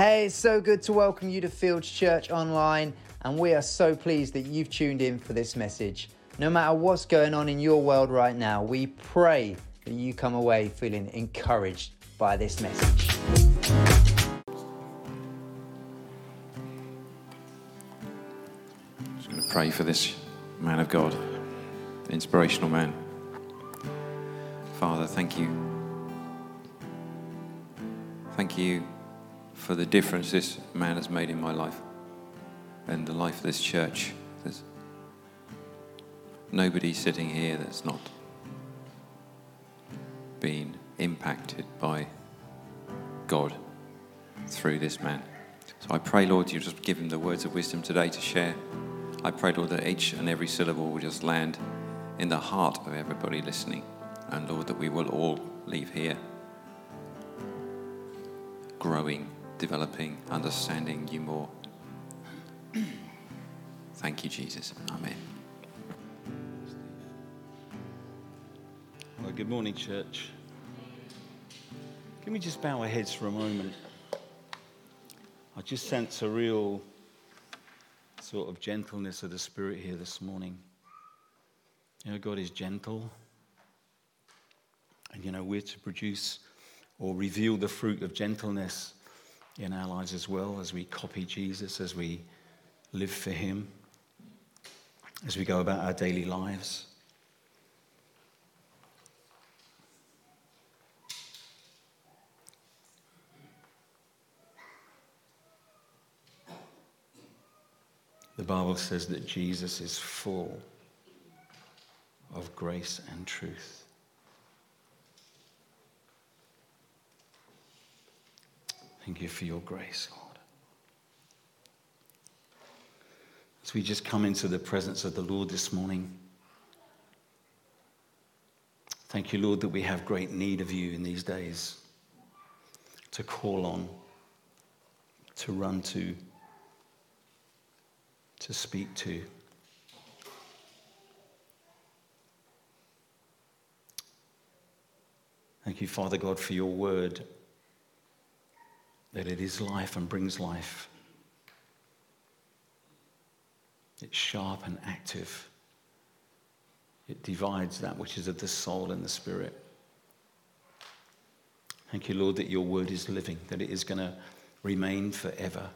Hey, it's so good to welcome you to Fields Church Online, and we are so pleased that you've tuned in for this message. No matter what's going on in your world right now, we pray that you come away feeling encouraged by this message. I'm just going to pray for this man of God, the inspirational man. Father, thank you. Thank you for the difference this man has made in my life and the life of this church. There's nobody sitting here that's not been impacted by God through this man. So I pray, Lord, you just give him the words of wisdom today to share. I pray, Lord, that each and every syllable will just land in the heart of everybody listening. And Lord, that we will all leave here growing developing, understanding you more. Thank you, Jesus. Amen. Well, good morning, church. Can we just bow our heads for a moment? I just sense a real sort of gentleness of the Spirit here this morning. You know, God is gentle. And, you know, we're to produce or reveal the fruit of gentleness in our lives as well as we copy Jesus, as we live for Him, as we go about our daily lives. The Bible says that Jesus is full of grace and truth. Thank you for your grace, Lord. As we just come into the presence of the Lord this morning, thank you, Lord, that we have great need of you in these days to call on, to run to, to speak to. Thank you, Father God, for your word that it is life and brings life. It's sharp and active. It divides that which is of the soul and the spirit. Thank you, Lord, that your word is living, that it is going to remain forever.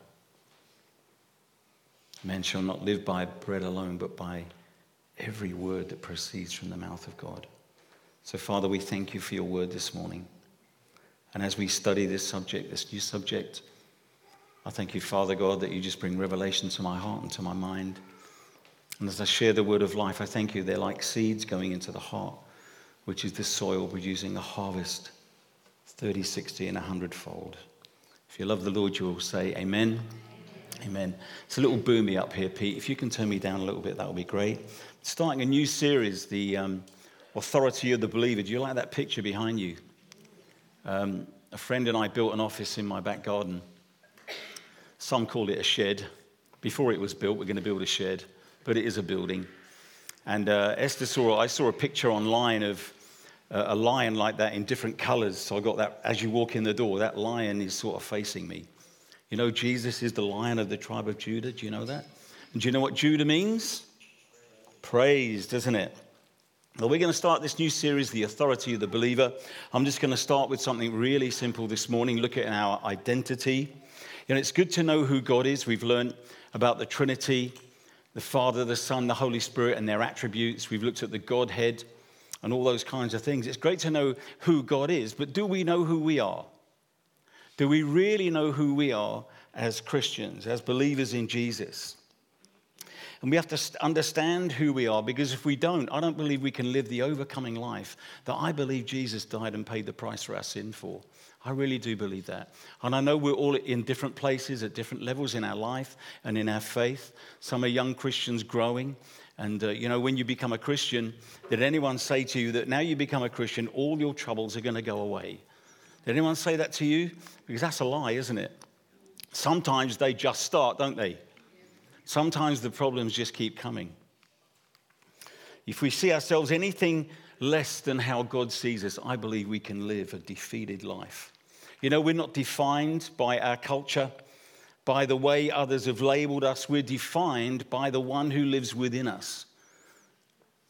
Man shall not live by bread alone, but by every word that proceeds from the mouth of God. So, Father, we thank you for your word this morning. And as we study this subject, this new subject, I thank you, Father God, that you just bring revelation to my heart and to my mind. And as I share the word of life, I thank you. They're like seeds going into the heart, which is the soil producing a harvest 30, 60, and 100 fold. If you love the Lord, you will say, Amen. Amen. It's a little boomy up here, Pete. If you can turn me down a little bit, that would be great. Starting a new series, The um, Authority of the Believer. Do you like that picture behind you? Um, a friend and I built an office in my back garden. Some call it a shed. Before it was built, we're going to build a shed, but it is a building. And uh, Esther saw, I saw a picture online of uh, a lion like that in different colors. So I got that as you walk in the door, that lion is sort of facing me. You know, Jesus is the lion of the tribe of Judah. Do you know that? And do you know what Judah means? Praise, doesn't it? Well, we're going to start this new series, The Authority of the Believer. I'm just going to start with something really simple this morning, look at our identity. You know, it's good to know who God is. We've learned about the Trinity, the Father, the Son, the Holy Spirit, and their attributes. We've looked at the Godhead and all those kinds of things. It's great to know who God is, but do we know who we are? Do we really know who we are as Christians, as believers in Jesus? And we have to understand who we are because if we don't, I don't believe we can live the overcoming life that I believe Jesus died and paid the price for our sin for. I really do believe that. And I know we're all in different places at different levels in our life and in our faith. Some are young Christians growing. And, uh, you know, when you become a Christian, did anyone say to you that now you become a Christian, all your troubles are going to go away? Did anyone say that to you? Because that's a lie, isn't it? Sometimes they just start, don't they? Sometimes the problems just keep coming. If we see ourselves anything less than how God sees us, I believe we can live a defeated life. You know, we're not defined by our culture, by the way others have labeled us. We're defined by the one who lives within us.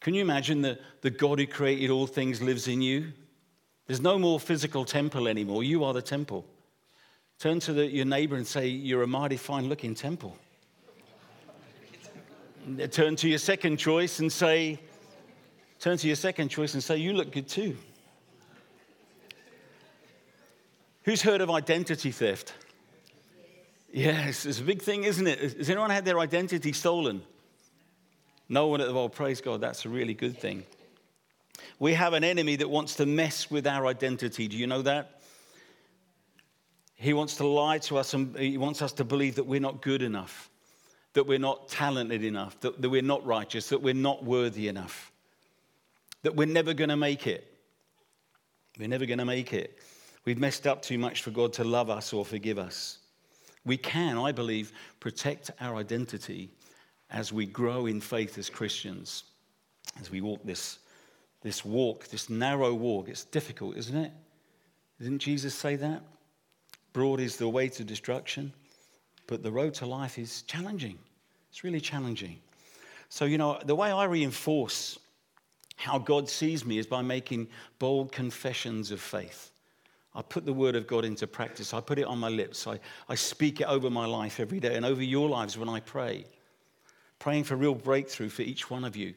Can you imagine that the God who created all things lives in you? There's no more physical temple anymore. You are the temple. Turn to the, your neighbor and say, You're a mighty fine looking temple. Turn to your second choice and say, Turn to your second choice and say, You look good too. Who's heard of identity theft? Yes, it's a big thing, isn't it? Has anyone had their identity stolen? No one at the world. Praise God, that's a really good thing. We have an enemy that wants to mess with our identity. Do you know that? He wants to lie to us and he wants us to believe that we're not good enough, that we're not talented enough, that, that we're not righteous, that we're not worthy enough, that we're never going to make it. We're never going to make it. We've messed up too much for God to love us or forgive us. We can, I believe, protect our identity as we grow in faith as Christians, as we walk this, this walk, this narrow walk. It's difficult, isn't it? Didn't Jesus say that? Broad is the way to destruction, but the road to life is challenging. It's really challenging. So, you know, the way I reinforce how God sees me is by making bold confessions of faith. I put the word of God into practice. I put it on my lips. I, I speak it over my life every day and over your lives when I pray. Praying for real breakthrough for each one of you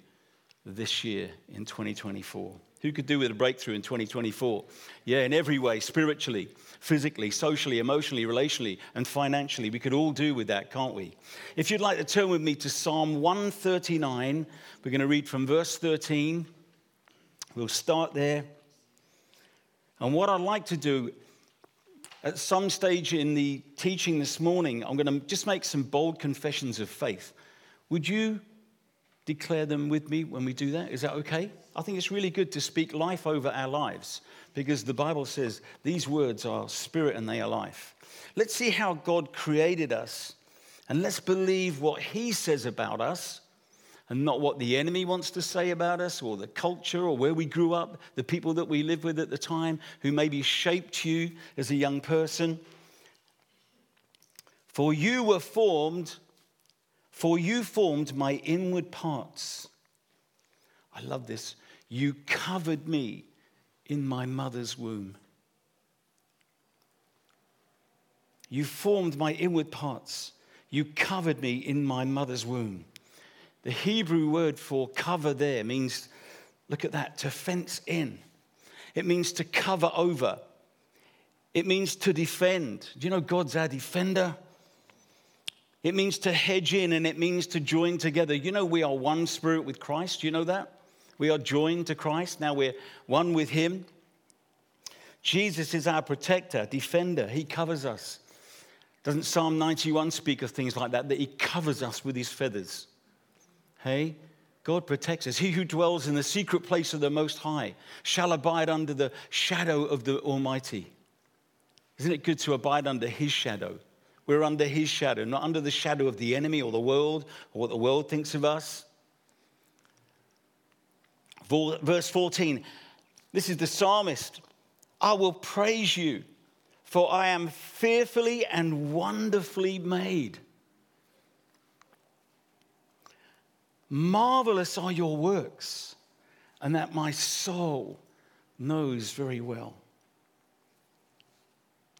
this year in 2024. Who could do with a breakthrough in 2024? Yeah, in every way, spiritually, physically, socially, emotionally, relationally, and financially. We could all do with that, can't we? If you'd like to turn with me to Psalm 139, we're going to read from verse 13. We'll start there. And what I'd like to do at some stage in the teaching this morning, I'm going to just make some bold confessions of faith. Would you declare them with me when we do that? Is that okay? I think it's really good to speak life over our lives because the Bible says these words are spirit and they are life. Let's see how God created us and let's believe what He says about us and not what the enemy wants to say about us or the culture or where we grew up, the people that we lived with at the time who maybe shaped you as a young person. For you were formed, for you formed my inward parts. I love this. You covered me in my mother's womb. You formed my inward parts. You covered me in my mother's womb. The Hebrew word for cover there means, look at that, to fence in. It means to cover over. It means to defend. Do you know God's our defender? It means to hedge in and it means to join together. You know, we are one spirit with Christ. You know that? We are joined to Christ. Now we're one with Him. Jesus is our protector, defender. He covers us. Doesn't Psalm 91 speak of things like that? That He covers us with His feathers. Hey, God protects us. He who dwells in the secret place of the Most High shall abide under the shadow of the Almighty. Isn't it good to abide under His shadow? We're under His shadow, not under the shadow of the enemy or the world or what the world thinks of us. Verse 14 this is the psalmist. I will praise you, for I am fearfully and wonderfully made. Marvelous are your works, and that my soul knows very well.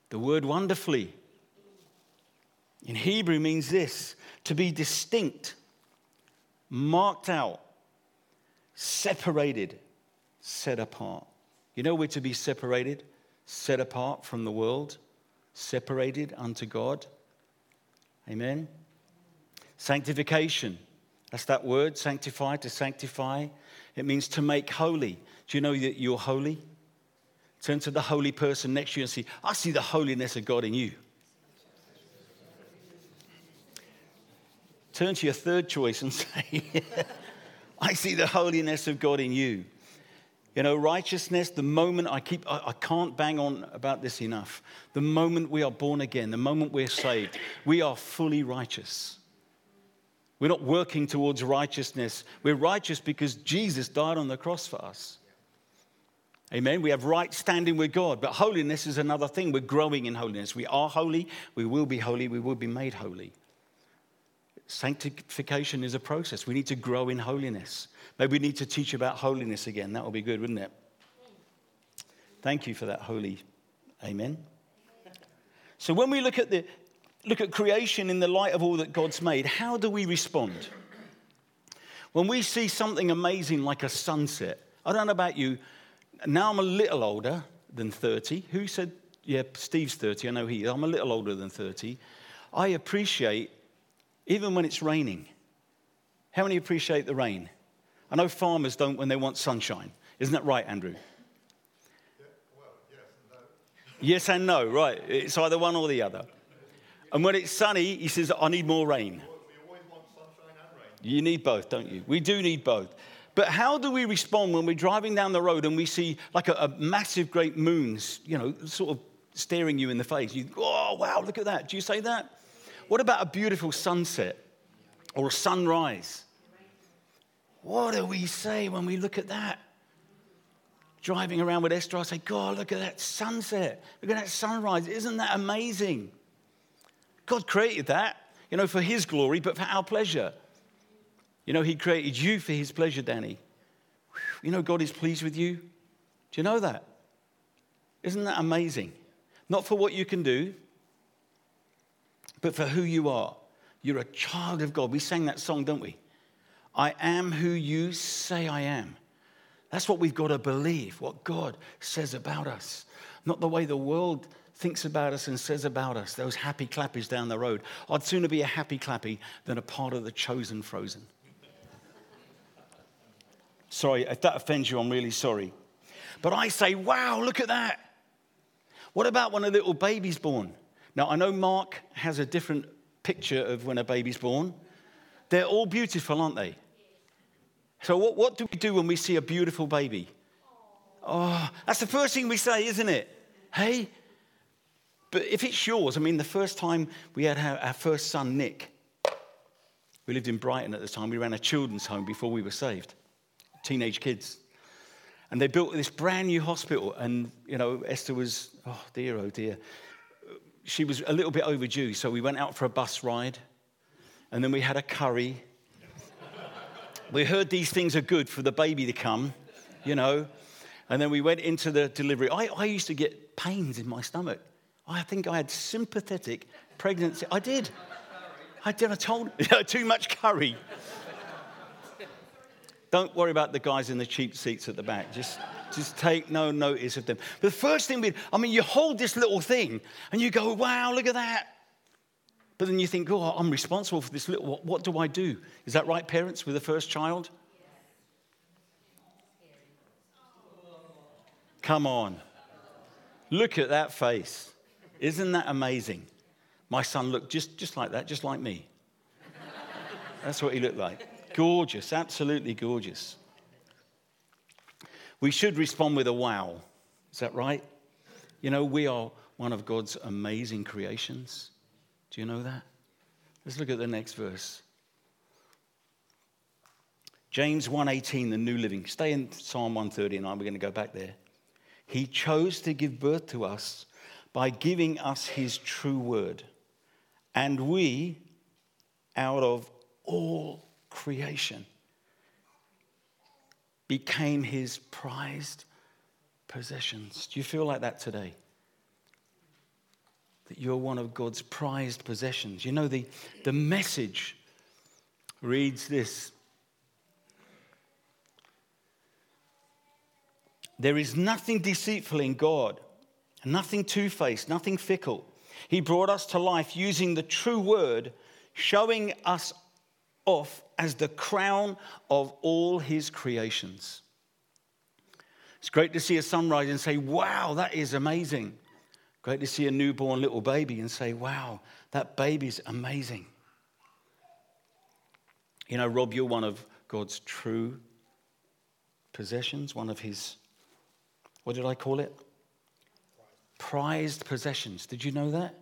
The word wonderfully in Hebrew means this to be distinct, marked out, separated, set apart. You know, we're to be separated, set apart from the world, separated unto God. Amen. Sanctification that's that word, sanctify, to sanctify. It means to make holy. Do you know that you're holy? Turn to the holy person next to you and see, I see the holiness of God in you. Turn to your third choice and say, I see the holiness of God in you. You know, righteousness, the moment I keep, I, I, can't bang on about this enough. The moment we are born again, the moment we're saved, we are fully righteous. We're not working towards righteousness. We're righteous because Jesus died on the cross for us. Amen. We have right standing with God, but holiness is another thing. We're growing in holiness. We are holy, we will be holy, we will be made holy. Sanctification is a process. We need to grow in holiness. Maybe we need to teach about holiness again. That would be good, wouldn't it? Thank you for that holy. Amen. So when we look at the look at creation in the light of all that God's made, how do we respond? When we see something amazing like a sunset, I don't know about you, now I'm a little older than 30. Who said, yeah, Steve's 30, I know he is. I'm a little older than 30. I appreciate, even when it's raining, how many appreciate the rain? I know farmers don't when they want sunshine. Isn't that right, Andrew? yes, and no. right. It's either one or the other. And when it's sunny, he says, I need more rain. You need both, don't you? We do need both. But how do we respond when we're driving down the road and we see like a, a massive, great moon, you know, sort of staring you in the face? You, oh, wow, look at that. Do you say that? What about a beautiful sunset or a sunrise? What do we say when we look at that? Driving around with Esther, I say, God, look at that sunset. Look at that sunrise. Isn't that amazing? God created that, you know, for His glory, but for our pleasure. You know, He created you for His pleasure, Danny. You know, God is pleased with you. Do you know that? Isn't that amazing? Not for what you can do, but for who you are. You're a child of God. We sang that song, don't we? I am who you say I am. That's what we've got to believe, what God says about us, not the way the world thinks about us and says about us, those happy clappies down the road. I'd sooner be a happy clappy than a part of the chosen frozen. Sorry, if that offends you, I'm really sorry. But I say, wow, look at that. What about when a little baby's born? Now, I know Mark has a different picture of when a baby's born. They're all beautiful, aren't they? So, what, what do we do when we see a beautiful baby? Oh, that's the first thing we say, isn't it? Hey? But if it's yours, I mean, the first time we had our, our first son, Nick, we lived in Brighton at the time. We ran a children's home before we were saved teenage kids. And they built this brand new hospital. And, you know, Esther was, oh dear, oh dear. She was a little bit overdue. So we went out for a bus ride. And then we had a curry. we heard these things are good for the baby to come, you know. And then we went into the delivery. I, I used to get pains in my stomach. I think I had sympathetic pregnancy. I did. I never told too much curry. Don't worry about the guys in the cheap seats at the back. Just, just take no notice of them. But the first thing, we, I mean, you hold this little thing and you go, wow, look at that. But then you think, oh, I'm responsible for this little, what, what do I do? Is that right, parents, with the first child? Come on. Look at that face. Isn't that amazing? My son looked just, just like that, just like me. That's what he looked like. Gorgeous, absolutely gorgeous. We should respond with a wow. Is that right? You know, we are one of God's amazing creations. Do you know that? Let's look at the next verse. James 1:18 the New Living. Stay in Psalm 139. We're going to go back there. He chose to give birth to us by giving us his true word. And we out of all creation became his prized possessions. Do you feel like that today? That you're one of God's prized possessions. You know, the, the message reads this There is nothing deceitful in God, nothing two faced, nothing fickle. He brought us to life using the true word, showing us off as the crown of all his creations. It's great to see a sunrise and say, wow, that is amazing. Great to see a newborn little baby and say, wow, that baby's amazing. You know, Rob, you're one of God's true possessions, one of his, what did I call it? Prized possessions. Did you know that?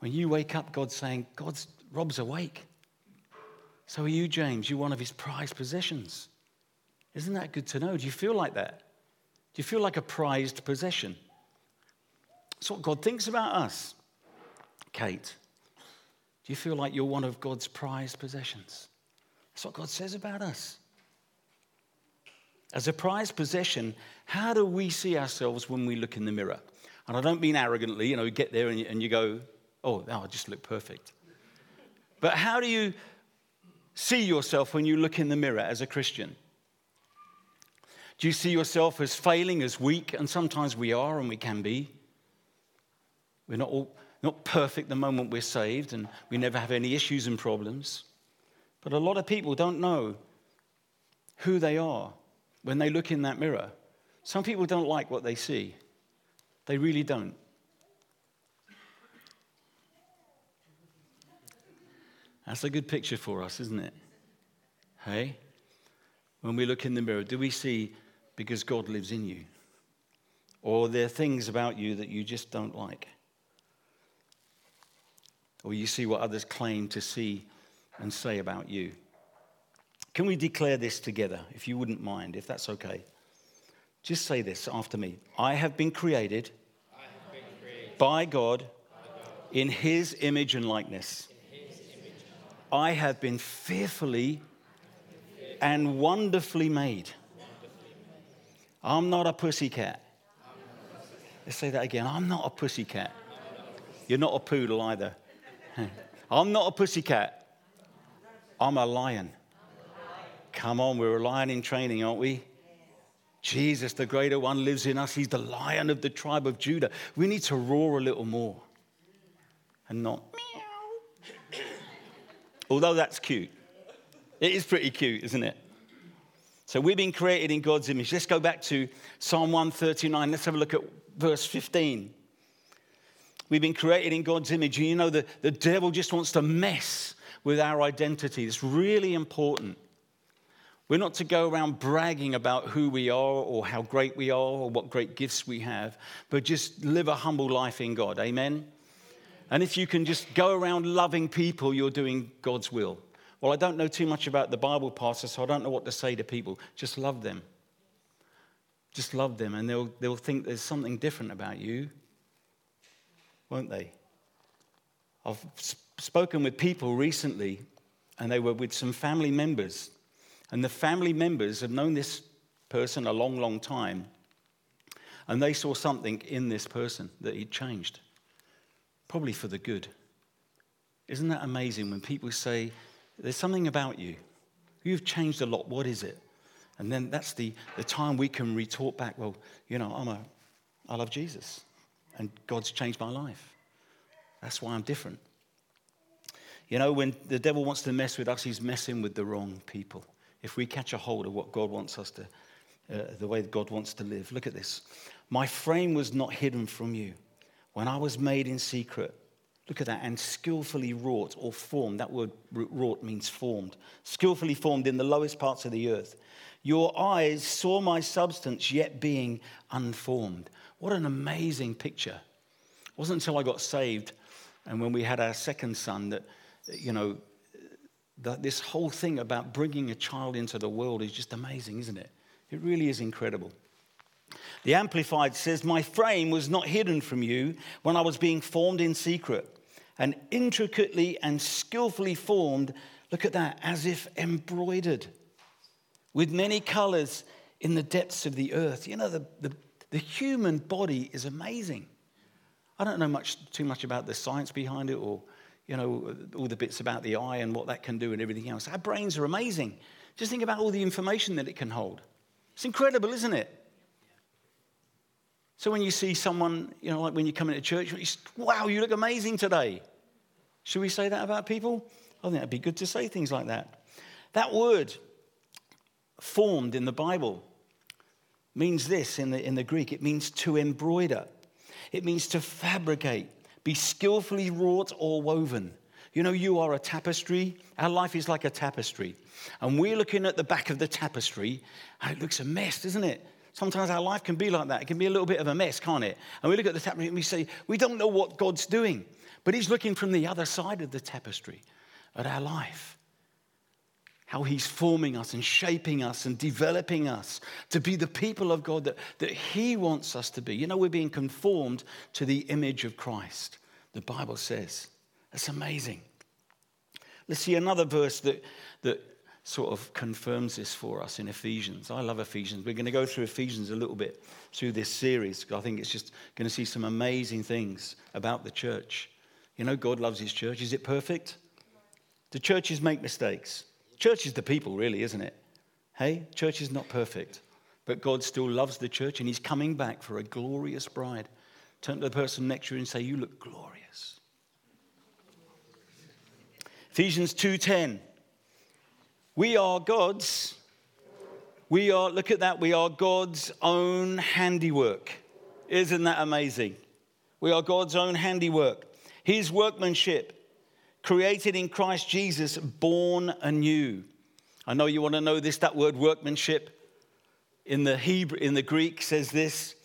When you wake up, God's saying, God's, Rob's awake. So are you, James? You're one of his prized possessions. Isn't that good to know? Do you feel like that? Do you feel like a prized possession? That's what God thinks about us. Kate, do you feel like you're one of God's prized possessions? That's what God says about us. As a prized possession, how do we see ourselves when we look in the mirror? And I don't mean arrogantly, you know, you get there and you, and you go, oh, now I just look perfect. But how do you see yourself when you look in the mirror as a Christian? Do you see yourself as failing, as weak? And sometimes we are and we can be. We're not, all, not perfect the moment we're saved and we never have any issues and problems. But a lot of people don't know who they are when they look in that mirror. Some people don't like what they see, they really don't. That's a good picture for us, isn't it? Hey? When we look in the mirror, do we see because God lives in you? Or there are things about you that you just don't like? Or you see what others claim to see and say about you? Can we declare this together, if you wouldn't mind, if that's okay? Just say this after me I have been created, have been created by, God, by God in His image and likeness. I have been fearfully and wonderfully made. I'm not a pussycat. Let's say that again. I'm not a pussycat. You're not a poodle either. I'm not a pussycat. I'm a lion. Come on, we're a lion in training, aren't we? Jesus, the greater one, lives in us. He's the lion of the tribe of Judah. We need to roar a little more and not meow. Although that's cute. It is pretty cute, isn't it? So we've been created in God's image. Let's go back to Psalm 139. Let's have a look at verse 15. We've been created in God's image. And you know, the, the devil just wants to mess with our identity. It's really important. We're not to go around bragging about who we are or how great we are or what great gifts we have, but just live a humble life in God. Amen? And if you can just go around loving people, you're doing God's will. Well, I don't know too much about the Bible, Pastor, so I don't know what to say to people. Just love them. Just love them, and they'll, they'll think there's something different about you, won't they? I've spoken with people recently, and they were with some family members. And the family members have known this person a long, long time. And they saw something in this person that he'd changed, probably for the good. Isn't that amazing when people say, there's something about you. You've changed a lot. What is it? And then that's the, the time we can retort back, well, you know, I'm a, I love Jesus. And God's changed my life. That's why I'm different. You know, when the devil wants to mess with us, he's messing with the wrong people. If we catch a hold of what God wants us to, uh, the way God wants to live. Look at this. My frame was not hidden from you when I was made in secret Look at that. And skillfully wrought or formed. That word wrought means formed. Skillfully formed in the lowest parts of the earth. Your eyes saw my substance yet being unformed. What an amazing picture. It wasn't until I got saved and when we had our second son that, you know, that this whole thing about bringing a child into the world is just amazing, isn't it? It really is incredible. The Amplified says, My frame was not hidden from you when I was being formed in secret and intricately and skillfully formed, look at that, as if embroidered with many colors in the depths of the earth. You know, the, the, the human body is amazing. I don't know much, too much about the science behind it or, you know, all the bits about the eye and what that can do and everything else. Our brains are amazing. Just think about all the information that it can hold. It's incredible, isn't it? So when you see someone, you know, like when you come into church, you say, wow, you look amazing today. Should we say that about people? I think it'd be good to say things like that. That word, formed in the Bible, means this in the, in the Greek it means to embroider, it means to fabricate, be skillfully wrought or woven. You know, you are a tapestry. Our life is like a tapestry. And we're looking at the back of the tapestry, and it looks a mess, doesn't it? Sometimes our life can be like that. It can be a little bit of a mess, can't it? And we look at the tapestry and we say, we don't know what God's doing. But He's looking from the other side of the tapestry at our life. how he's forming us and shaping us and developing us to be the people of God that, that he wants us to be. You know, we're being conformed to the image of Christ, the Bible says. That's amazing. Let's see another verse that, that sort of confirms this for us in Ephesians. I love Ephesians. We're going to go through Ephesians a little bit through this series I think it's just going to see some amazing things about the church. You know, God loves his church. Is it perfect? Do churches make mistakes? Church is the people, really, isn't it? Hey, church is not perfect, but God still loves the church and He's coming back for a glorious bride. Turn to the person next to you and say, You look glorious. Ephesians 2:10. We are God's. We are, look at that, we are God's own handiwork. Isn't that amazing? We are God's own handiwork, His workmanship created in Christ Jesus, born anew. I know you want to know this, that word workmanship in the Hebrew, in the Greek says this.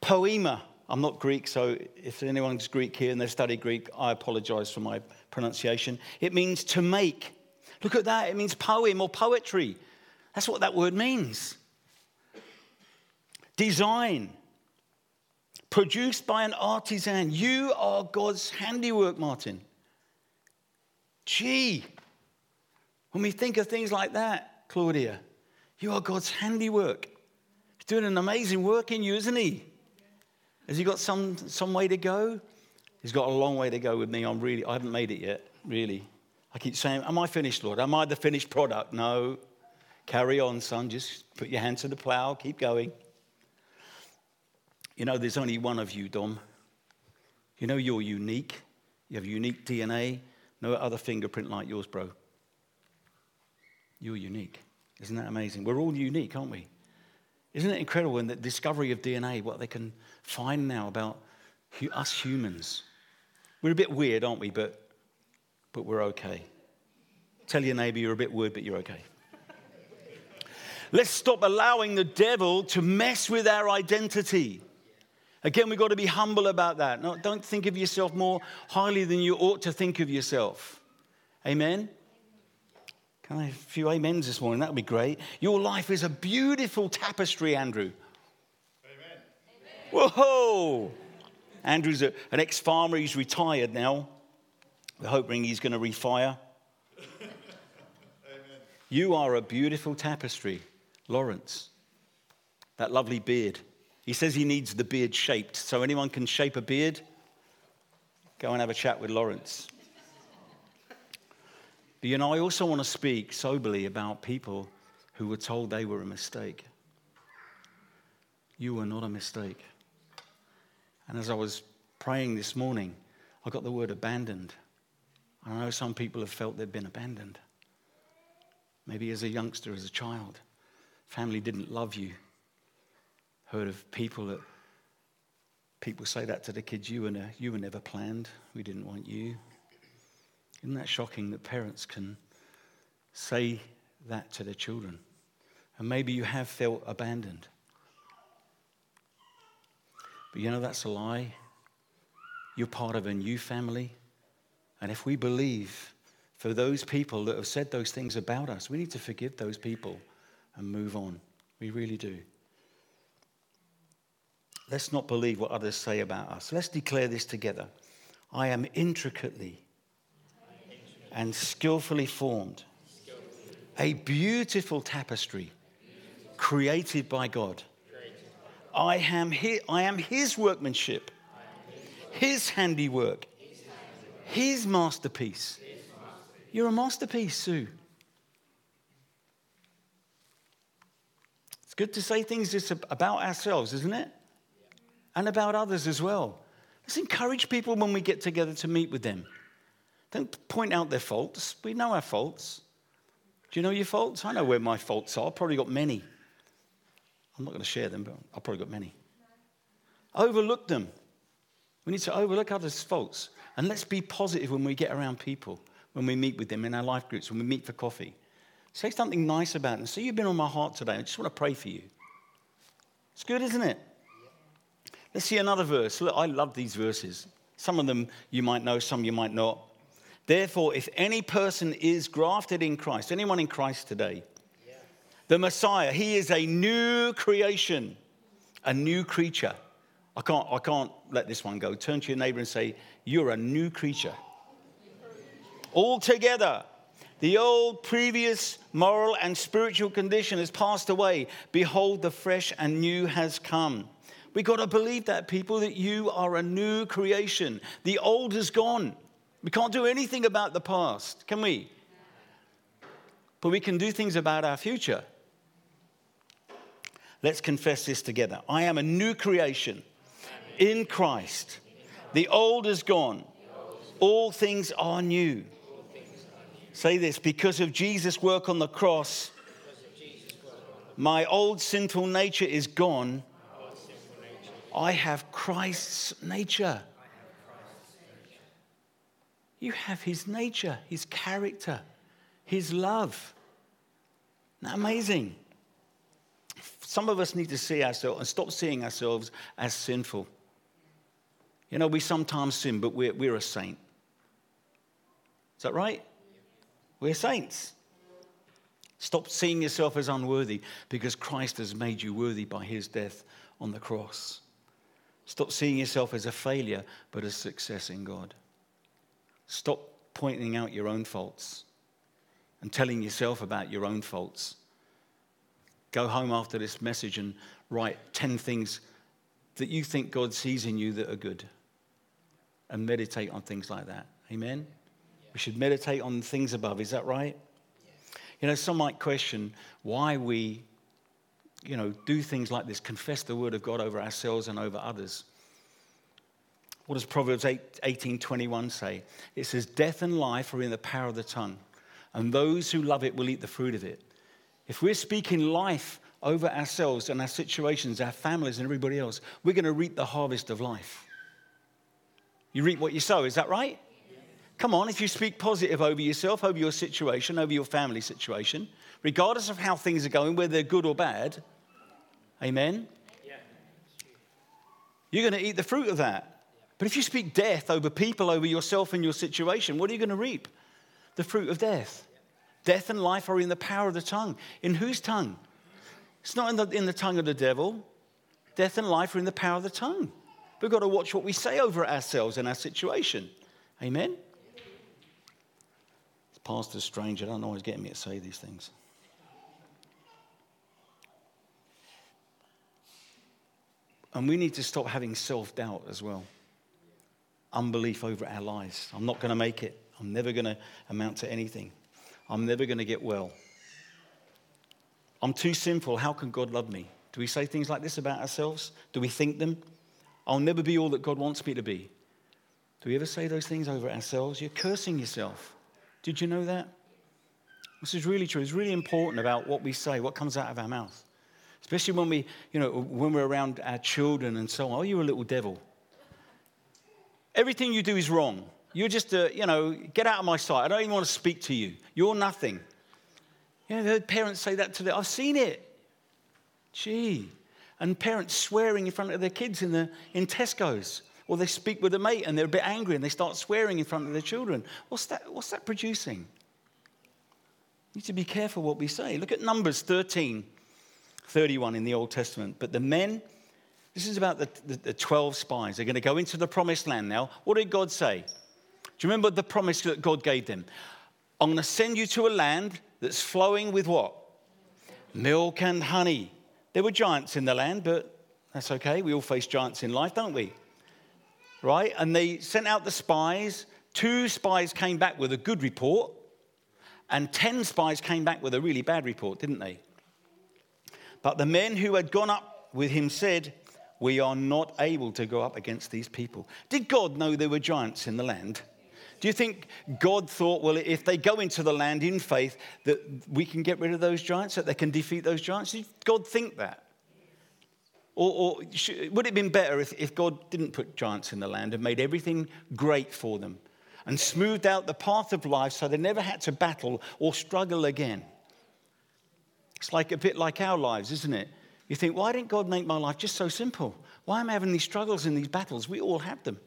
Poema. I'm not Greek, so if anyone's Greek here and they study Greek, I apologize for my pronunciation. It means to make. Look at that. It means poem or poetry. That's what that word means. Design produced by an artisan. You are God's handiwork, Martin. Gee, when we think of things like that, Claudia, you are God's handiwork. He's doing an amazing work in you, isn't he? Has he got some, some way to go? He's got a long way to go with me. I'm really, I haven't made it yet, really. I keep saying, Am I finished, Lord? Am I the finished product? No. Carry on, son. Just put your hands to the plow, keep going. You know, there's only one of you, Dom. You know you're unique. You have unique DNA. No other fingerprint like yours, bro. You're unique. Isn't that amazing? We're all unique, aren't we? Isn't it incredible in the discovery of DNA, what they can find now about us humans? We're a bit weird, aren't we? But, but we're okay. Tell your neighbor you're a bit weird, but you're okay. Let's stop allowing the devil to mess with our identity. Again, we've got to be humble about that. No, don't think of yourself more highly than you ought to think of yourself. Amen? Can I have a few amens this morning? That would be great. Your life is a beautiful tapestry, Andrew. Amen. Whoa! Andrew's a, an ex farmer. He's retired now. We're hoping he's going to refire. you are a beautiful tapestry, Lawrence. That lovely beard. He says he needs the beard shaped. So, anyone can shape a beard? Go and have a chat with Lawrence. But you know, I also want to speak soberly about people who were told they were a mistake. You were not a mistake. And as I was praying this morning, I got the word abandoned. I know some people have felt they've been abandoned. Maybe as a youngster, as a child, family didn't love you, heard of people that people say that to the kids you were, ne- you were never planned, we didn't want you. Isn't that shocking that parents can say that to their children? And maybe you have felt abandoned. But you know, that's a lie. You're part of a new family. And if we believe for those people that have said those things about us, we need to forgive those people and move on. We really do. Let's not believe what others say about us. Let's declare this together. I am intricately and skillfully formed, a beautiful tapestry created by God. I am his, I am his workmanship, his handiwork, his masterpiece. You're a masterpiece, Sue. It's good to say things just about ourselves, isn't it? and about others as well. Let's encourage people when we get together to meet with them. Don't point out their faults. We know our faults. Do you know your faults? I know where my faults are. I've probably got many. I'm not going to share them, but I've probably got many. Overlook them. We need to overlook others' faults. And let's be positive when we get around people, when we meet with them in our life groups, when we meet for coffee. Say something nice about them. Say, You've been on my heart today. I just want to pray for you. It's good, isn't it? Let's see another verse. Look, I love these verses. Some of them you might know, some you might not. Therefore, if any person is grafted in Christ, anyone in Christ today, the Messiah, he is a new creation, a new creature. I can't, I can't let this one go. Turn to your neighbor and say, You're a new creature. All together. The old previous moral and spiritual condition has passed away. Behold, the fresh and new has come. We've got to believe that, people, that you are a new creation. The old is gone. We can't do anything about the past, can we? But we can do things about our future. Let's confess this together. I am a new creation in Christ. The old is gone, all things are new. Say this because of Jesus' work on the cross, my old sinful nature is gone. I have Christ's nature. You have his nature, his character, his love. Isn't that amazing? Some of us need to see ourselves and stop seeing ourselves as sinful. You know, we sometimes sin, but we're, we're a saint. Is that right? We're saints. Stop seeing yourself as unworthy because Christ has made you worthy by his death on the cross. Stop seeing yourself as a failure, but a success in God. Stop pointing out your own faults and telling yourself about your own faults. Go home after this message and write 10 things that you think God sees in you that are good and meditate on things like that. Amen? We should meditate on things above. Is that right? You know, some might question why we, you know, do things like this, confess the word of God over ourselves and over others. What does Proverbs 8, 18 21 say? It says, Death and life are in the power of the tongue, and those who love it will eat the fruit of it. If we're speaking life over ourselves and our situations, our families, and everybody else, we're going to reap the harvest of life. You reap what you sow, is that right? Come on, if you speak positive over yourself, over your situation, over your family situation, regardless of how things are going, whether they're good or bad, amen? You're going to eat the fruit of that. But if you speak death over people, over yourself and your situation, what are you going to reap? The fruit of death. Death and life are in the power of the tongue. In whose tongue? It's not in the, in the tongue of the devil. Death and life are in the power of the tongue. We've got to watch what we say over ourselves and our situation. Amen? Pastor Strange, I don't know who's getting me to say these things. And we need to stop having self doubt as well. Unbelief over our lives. I'm not going to make it. I'm never going to amount to anything. I'm never going to get well. I'm too sinful. How can God love me? Do we say things like this about ourselves? Do we think them? I'll never be all that God wants me to be. Do we ever say those things over ourselves? You're cursing yourself. Did you know that? This is really true. It's really important about what we say, what comes out of our mouth. Especially when we, you know, when we're around our children and so on. Oh, you're a little devil. Everything you do is wrong. You're just a, you know, get out of my sight. I don't even want to speak to you. You're nothing. You know, parents say that to them. I've seen it. Gee. And parents swearing in front of their kids in, the, in Tesco's. Or they speak with a mate and they're a bit angry and they start swearing in front of their children. What's that, what's that producing? We need to be careful what we say. Look at Numbers 13, 31 in the Old Testament. But the men, this is about the, the, the 12 spies. They're going to go into the promised land now. What did God say? Do you remember the promise that God gave them? I'm going to send you to a land that's flowing with what? Milk and honey. There were giants in the land, but that's okay. We all face giants in life, don't we? right? And they sent out the spies. Two spies came back with a good report, and 10 spies came back with a really bad report, didn't they? But the men who had gone up with him said, We are not able to go up against these people. Did God know there were giants in the land? Do you think God thought, well, if they go into the land in faith, that we can get rid of those giants, that they can defeat those giants? Did God think that? Or, or should, would it have been better if, if God didn't put giants in the land and made everything great for them and smoothed out the path of life so they never had to battle or struggle again? It's like a bit like our lives, isn't it? You think, why didn't God make my life just so simple? Why am I having these struggles and these battles? We all have them.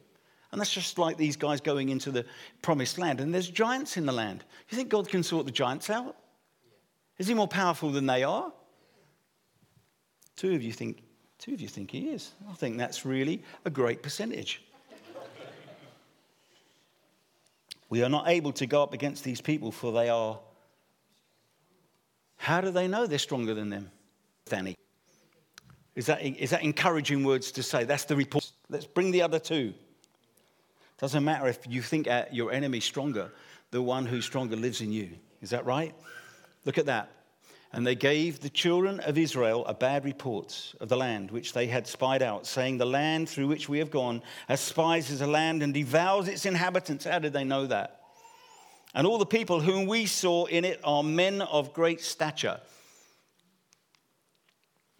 And that's just like these guys going into the promised land, and there's giants in the land. You think God can sort the giants out? Is he more powerful than they are? Two of you think, two of you think he is. I think that's really a great percentage. we are not able to go up against these people, for they are. How do they know they're stronger than them, Danny? Is that, is that encouraging words to say? That's the report. Let's bring the other two. Doesn't matter if you think uh, your enemy stronger, the one who's stronger lives in you. Is that right? Look at that. And they gave the children of Israel a bad report of the land which they had spied out, saying, The land through which we have gone as a land and devours its inhabitants. How did they know that? And all the people whom we saw in it are men of great stature.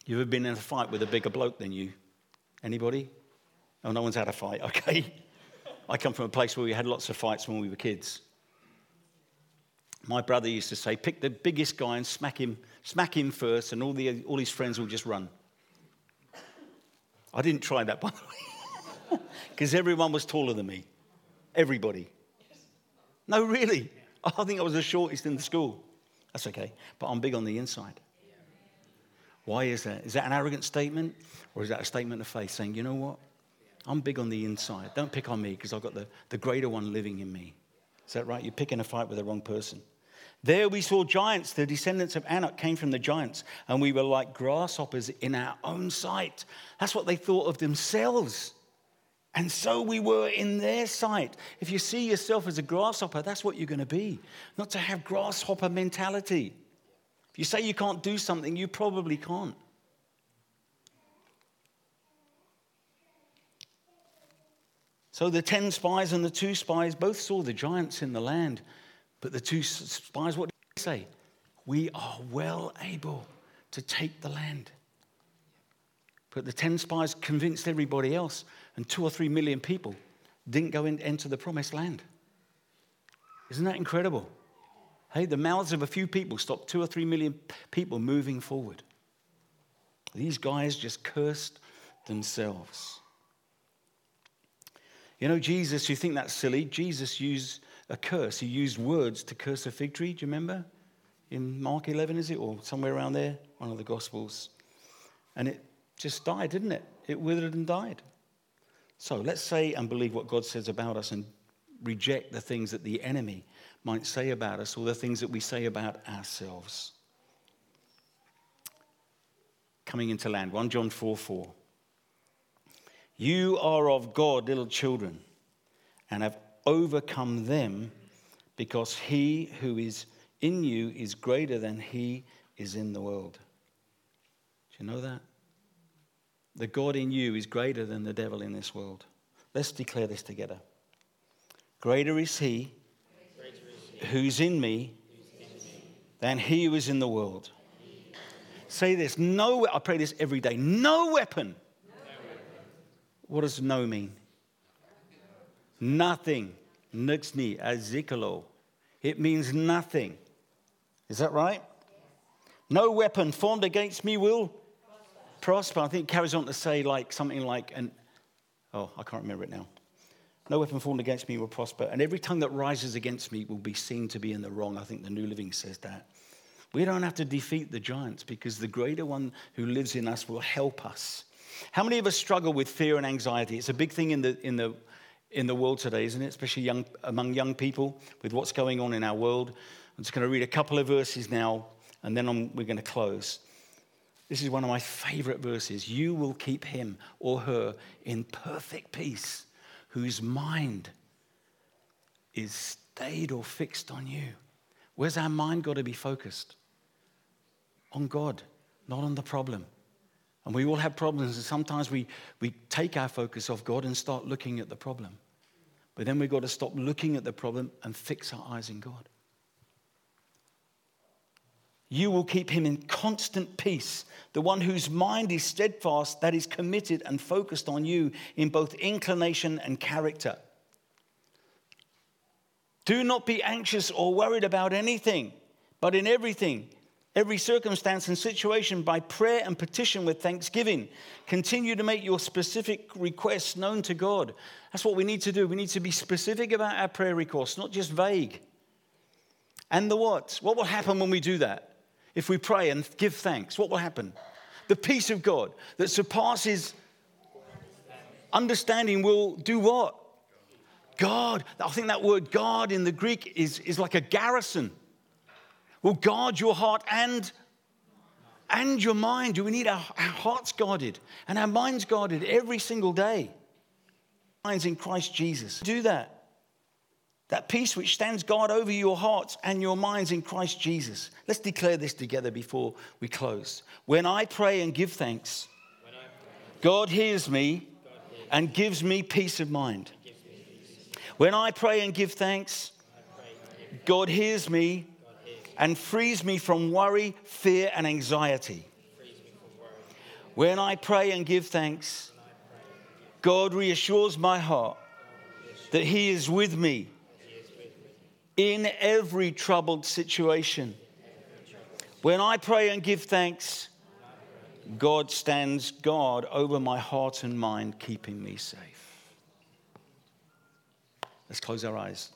You ever been in a fight with a bigger bloke than you? Anybody? Oh, no one's had a fight. Okay. I come from a place where we had lots of fights when we were kids. My brother used to say, pick the biggest guy and smack him, smack him first, and all, the, all his friends will just run. I didn't try that, by the way, because everyone was taller than me. Everybody. No, really. I think I was the shortest in the school. That's okay. But I'm big on the inside. Why is that? Is that an arrogant statement? Or is that a statement of faith saying, you know what? I'm big on the inside. Don't pick on me because I've got the, the greater one living in me. Is that right? You're picking a fight with the wrong person. There we saw giants. The descendants of Anak came from the giants, and we were like grasshoppers in our own sight. That's what they thought of themselves. And so we were in their sight. If you see yourself as a grasshopper, that's what you're going to be. Not to have grasshopper mentality. If you say you can't do something, you probably can't. So the 10 spies and the two spies both saw the giants in the land. But the two spies, what did they say? We are well able to take the land. But the 10 spies convinced everybody else, and two or three million people didn't go in, enter the promised land. Isn't that incredible? Hey, the mouths of a few people stopped two or three million people moving forward. These guys just cursed themselves. You know, Jesus, you think that's silly. Jesus used a curse. He used words to curse a fig tree. Do you remember? In Mark 11, is it? Or somewhere around there? One of the Gospels. And it just died, didn't it? It withered and died. So let's say and believe what God says about us and reject the things that the enemy might say about us or the things that we say about ourselves. Coming into land, 1 John 4 4. You are of God, little children, and have overcome them because he who is in you is greater than he is in the world. Do you know that? The God in you is greater than the devil in this world. Let's declare this together. Greater is he, who's in me than he who is in the world. Say this. No, I pray this every day. No weapon what does no mean? Nothing. Nixni azikalo. It means nothing. Is that right? No weapon formed against me will prosper. I think it carries on to say like something like an oh, I can't remember it now. No weapon formed against me will prosper, and every tongue that rises against me will be seen to be in the wrong. I think the New Living says that. We don't have to defeat the giants because the greater one who lives in us will help us. How many of us struggle with fear and anxiety? It's a big thing in the, in the, in the world today, isn't it? Especially young, among young people with what's going on in our world. I'm just going to read a couple of verses now, and then I'm, we're going to close. This is one of my favorite verses. You will keep him or her in perfect peace, whose mind is stayed or fixed on you. Where's our mind got to be focused? On God, not on the problem. And we all have problems, and sometimes we, we take our focus off God and start looking at the problem. But then we've got to stop looking at the problem and fix our eyes in God. You will keep him in constant peace, the one whose mind is steadfast, that is committed and focused on you in both inclination and character. Do not be anxious or worried about anything, but in everything, every circumstance and situation by prayer and petition with thanksgiving. Continue to make your specific requests known to God. That's what we need to do. We need to be specific about our prayer requests, not just vague. And the what? What will happen when we do that? If we pray and give thanks, what will happen? The peace of God that surpasses understanding will do what? God. I think that word God in the Greek is, is like a garrison. Will guard your heart and and your mind. Do we need our, our hearts guarded and our minds guarded every single day? Minds in Christ Jesus. Do that. That peace which stands guard over your hearts and your minds in Christ Jesus. Let's declare this together before we close. When I pray and give thanks, God hears me and gives me peace of mind. When I pray and give thanks, God hears me and frees me from worry, fear, and anxiety. When I pray and give thanks, God reassures my heart that He is with me in every troubled situation. When I pray and give thanks, God stands guard over my heart and mind, keeping me safe. Let's close our eyes.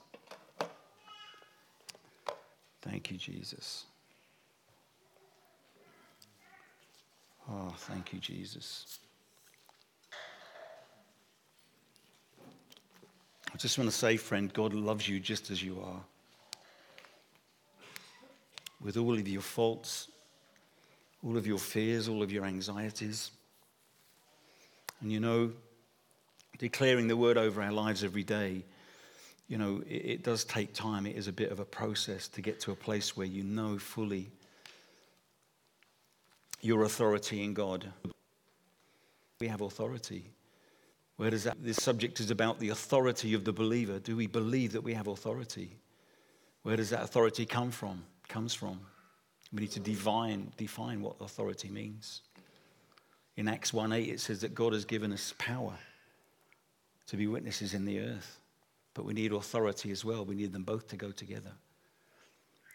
Thank you, Jesus. Oh, thank you, Jesus. I just want to say, friend, God loves you just as you are. With all of your faults, all of your fears, all of your anxieties. And you know, declaring the word over our lives every day you know, it, it does take time. It is a bit of a process to get to a place where you know fully your authority in God. We have authority. Where does that? This subject is about the authority of the believer. Do we believe that we have authority? Where does that authority come from? Comes from. We need to define, define what authority means. In Acts 1:8, it says that God has given us power to be witnesses in the earth. But we need authority as well. We need them both to go together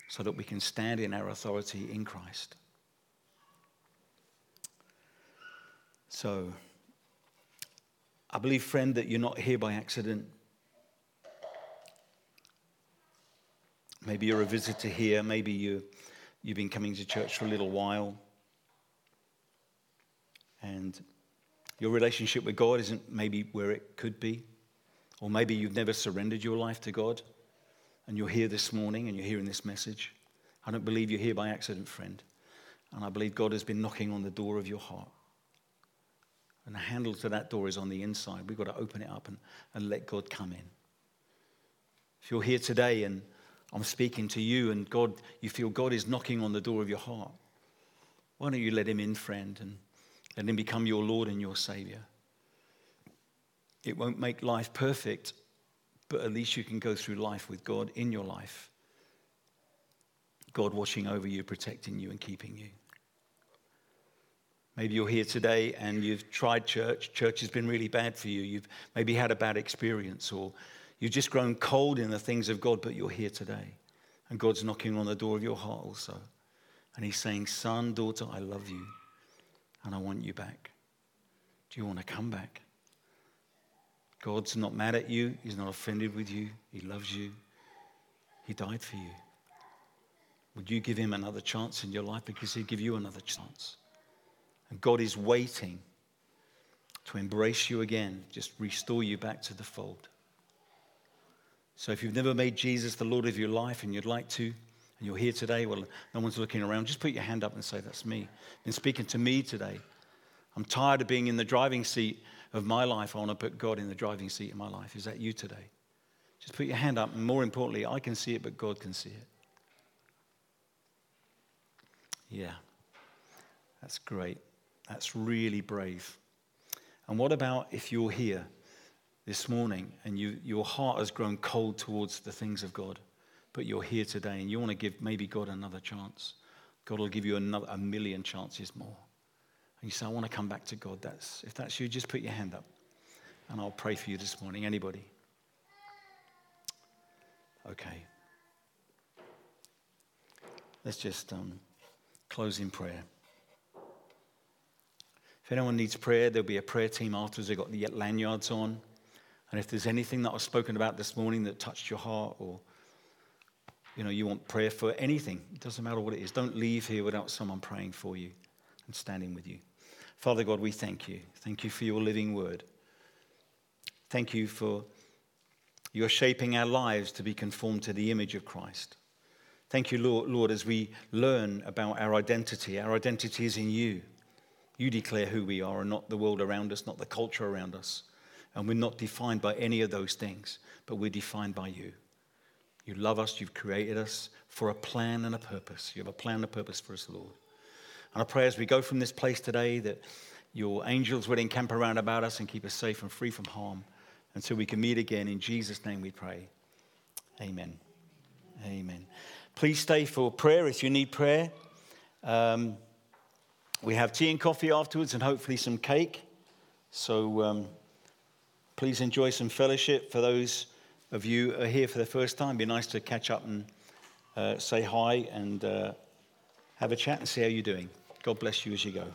so that we can stand in our authority in Christ. So, I believe, friend, that you're not here by accident. Maybe you're a visitor here. Maybe you, you've been coming to church for a little while. And your relationship with God isn't maybe where it could be. Or maybe you've never surrendered your life to God and you're here this morning and you're hearing this message. I don't believe you're here by accident, friend. And I believe God has been knocking on the door of your heart. And the handle to that door is on the inside. We've got to open it up and, and let God come in. If you're here today and I'm speaking to you and God, you feel God is knocking on the door of your heart, why don't you let him in, friend, and let him become your Lord and your Savior? It won't make life perfect, but at least you can go through life with God in your life. God watching over you, protecting you, and keeping you. Maybe you're here today and you've tried church. Church has been really bad for you. You've maybe had a bad experience, or you've just grown cold in the things of God, but you're here today. And God's knocking on the door of your heart also. And He's saying, Son, daughter, I love you, and I want you back. Do you want to come back? God's not mad at you. He's not offended with you. He loves you. He died for you. Would you give him another chance in your life? Because He'd give you another chance. And God is waiting to embrace you again, just restore you back to the fold. So if you've never made Jesus the Lord of your life and you'd like to, and you're here today, well, no one's looking around, just put your hand up and say, That's me. Been speaking to me today. I'm tired of being in the driving seat of my life, I want to put God in the driving seat of my life. Is that you today? Just put your hand up, and more importantly, I can see it, but God can see it. Yeah, that's great. That's really brave. And what about if you're here this morning and you, your heart has grown cold towards the things of God, but you're here today and you want to give maybe God another chance? God will give you another, a million chances more. And you say, I want to come back to God. That's, if that's you, just put your hand up and I'll pray for you this morning. Anybody? Okay. Let's just, um, close in prayer. If anyone needs prayer, there'll be a prayer team afterwards. They've got the lanyards on. And if there's anything that I've spoken about this morning that touched your heart or you know you want prayer for anything, it doesn't matter what it is. Don't leave here without someone praying for you and standing with you. Father God, we thank you. Thank you for your living word. Thank you for your shaping our lives to be conformed to the image of Christ. Thank you, Lord, Lord, as we learn about our identity. Our identity is in you. You declare who we are and not the world around us, not the culture around us. And we're not defined by any of those things, but we're defined by you. You love us, you've created us for a plan and a purpose. You have a plan and a purpose for us, Lord. And I pray as we go from this place today that your angels would encamp around about us and keep us safe and free from harm until we can meet again. In Jesus' name we pray. Amen. Amen. Please stay for prayer if you need prayer. Um, we have tea and coffee afterwards and hopefully some cake. So um, please enjoy some fellowship. For those of you who are here for the first time, be nice to catch up and uh, say hi and uh, have a chat and see how you're doing. God bless you as you go.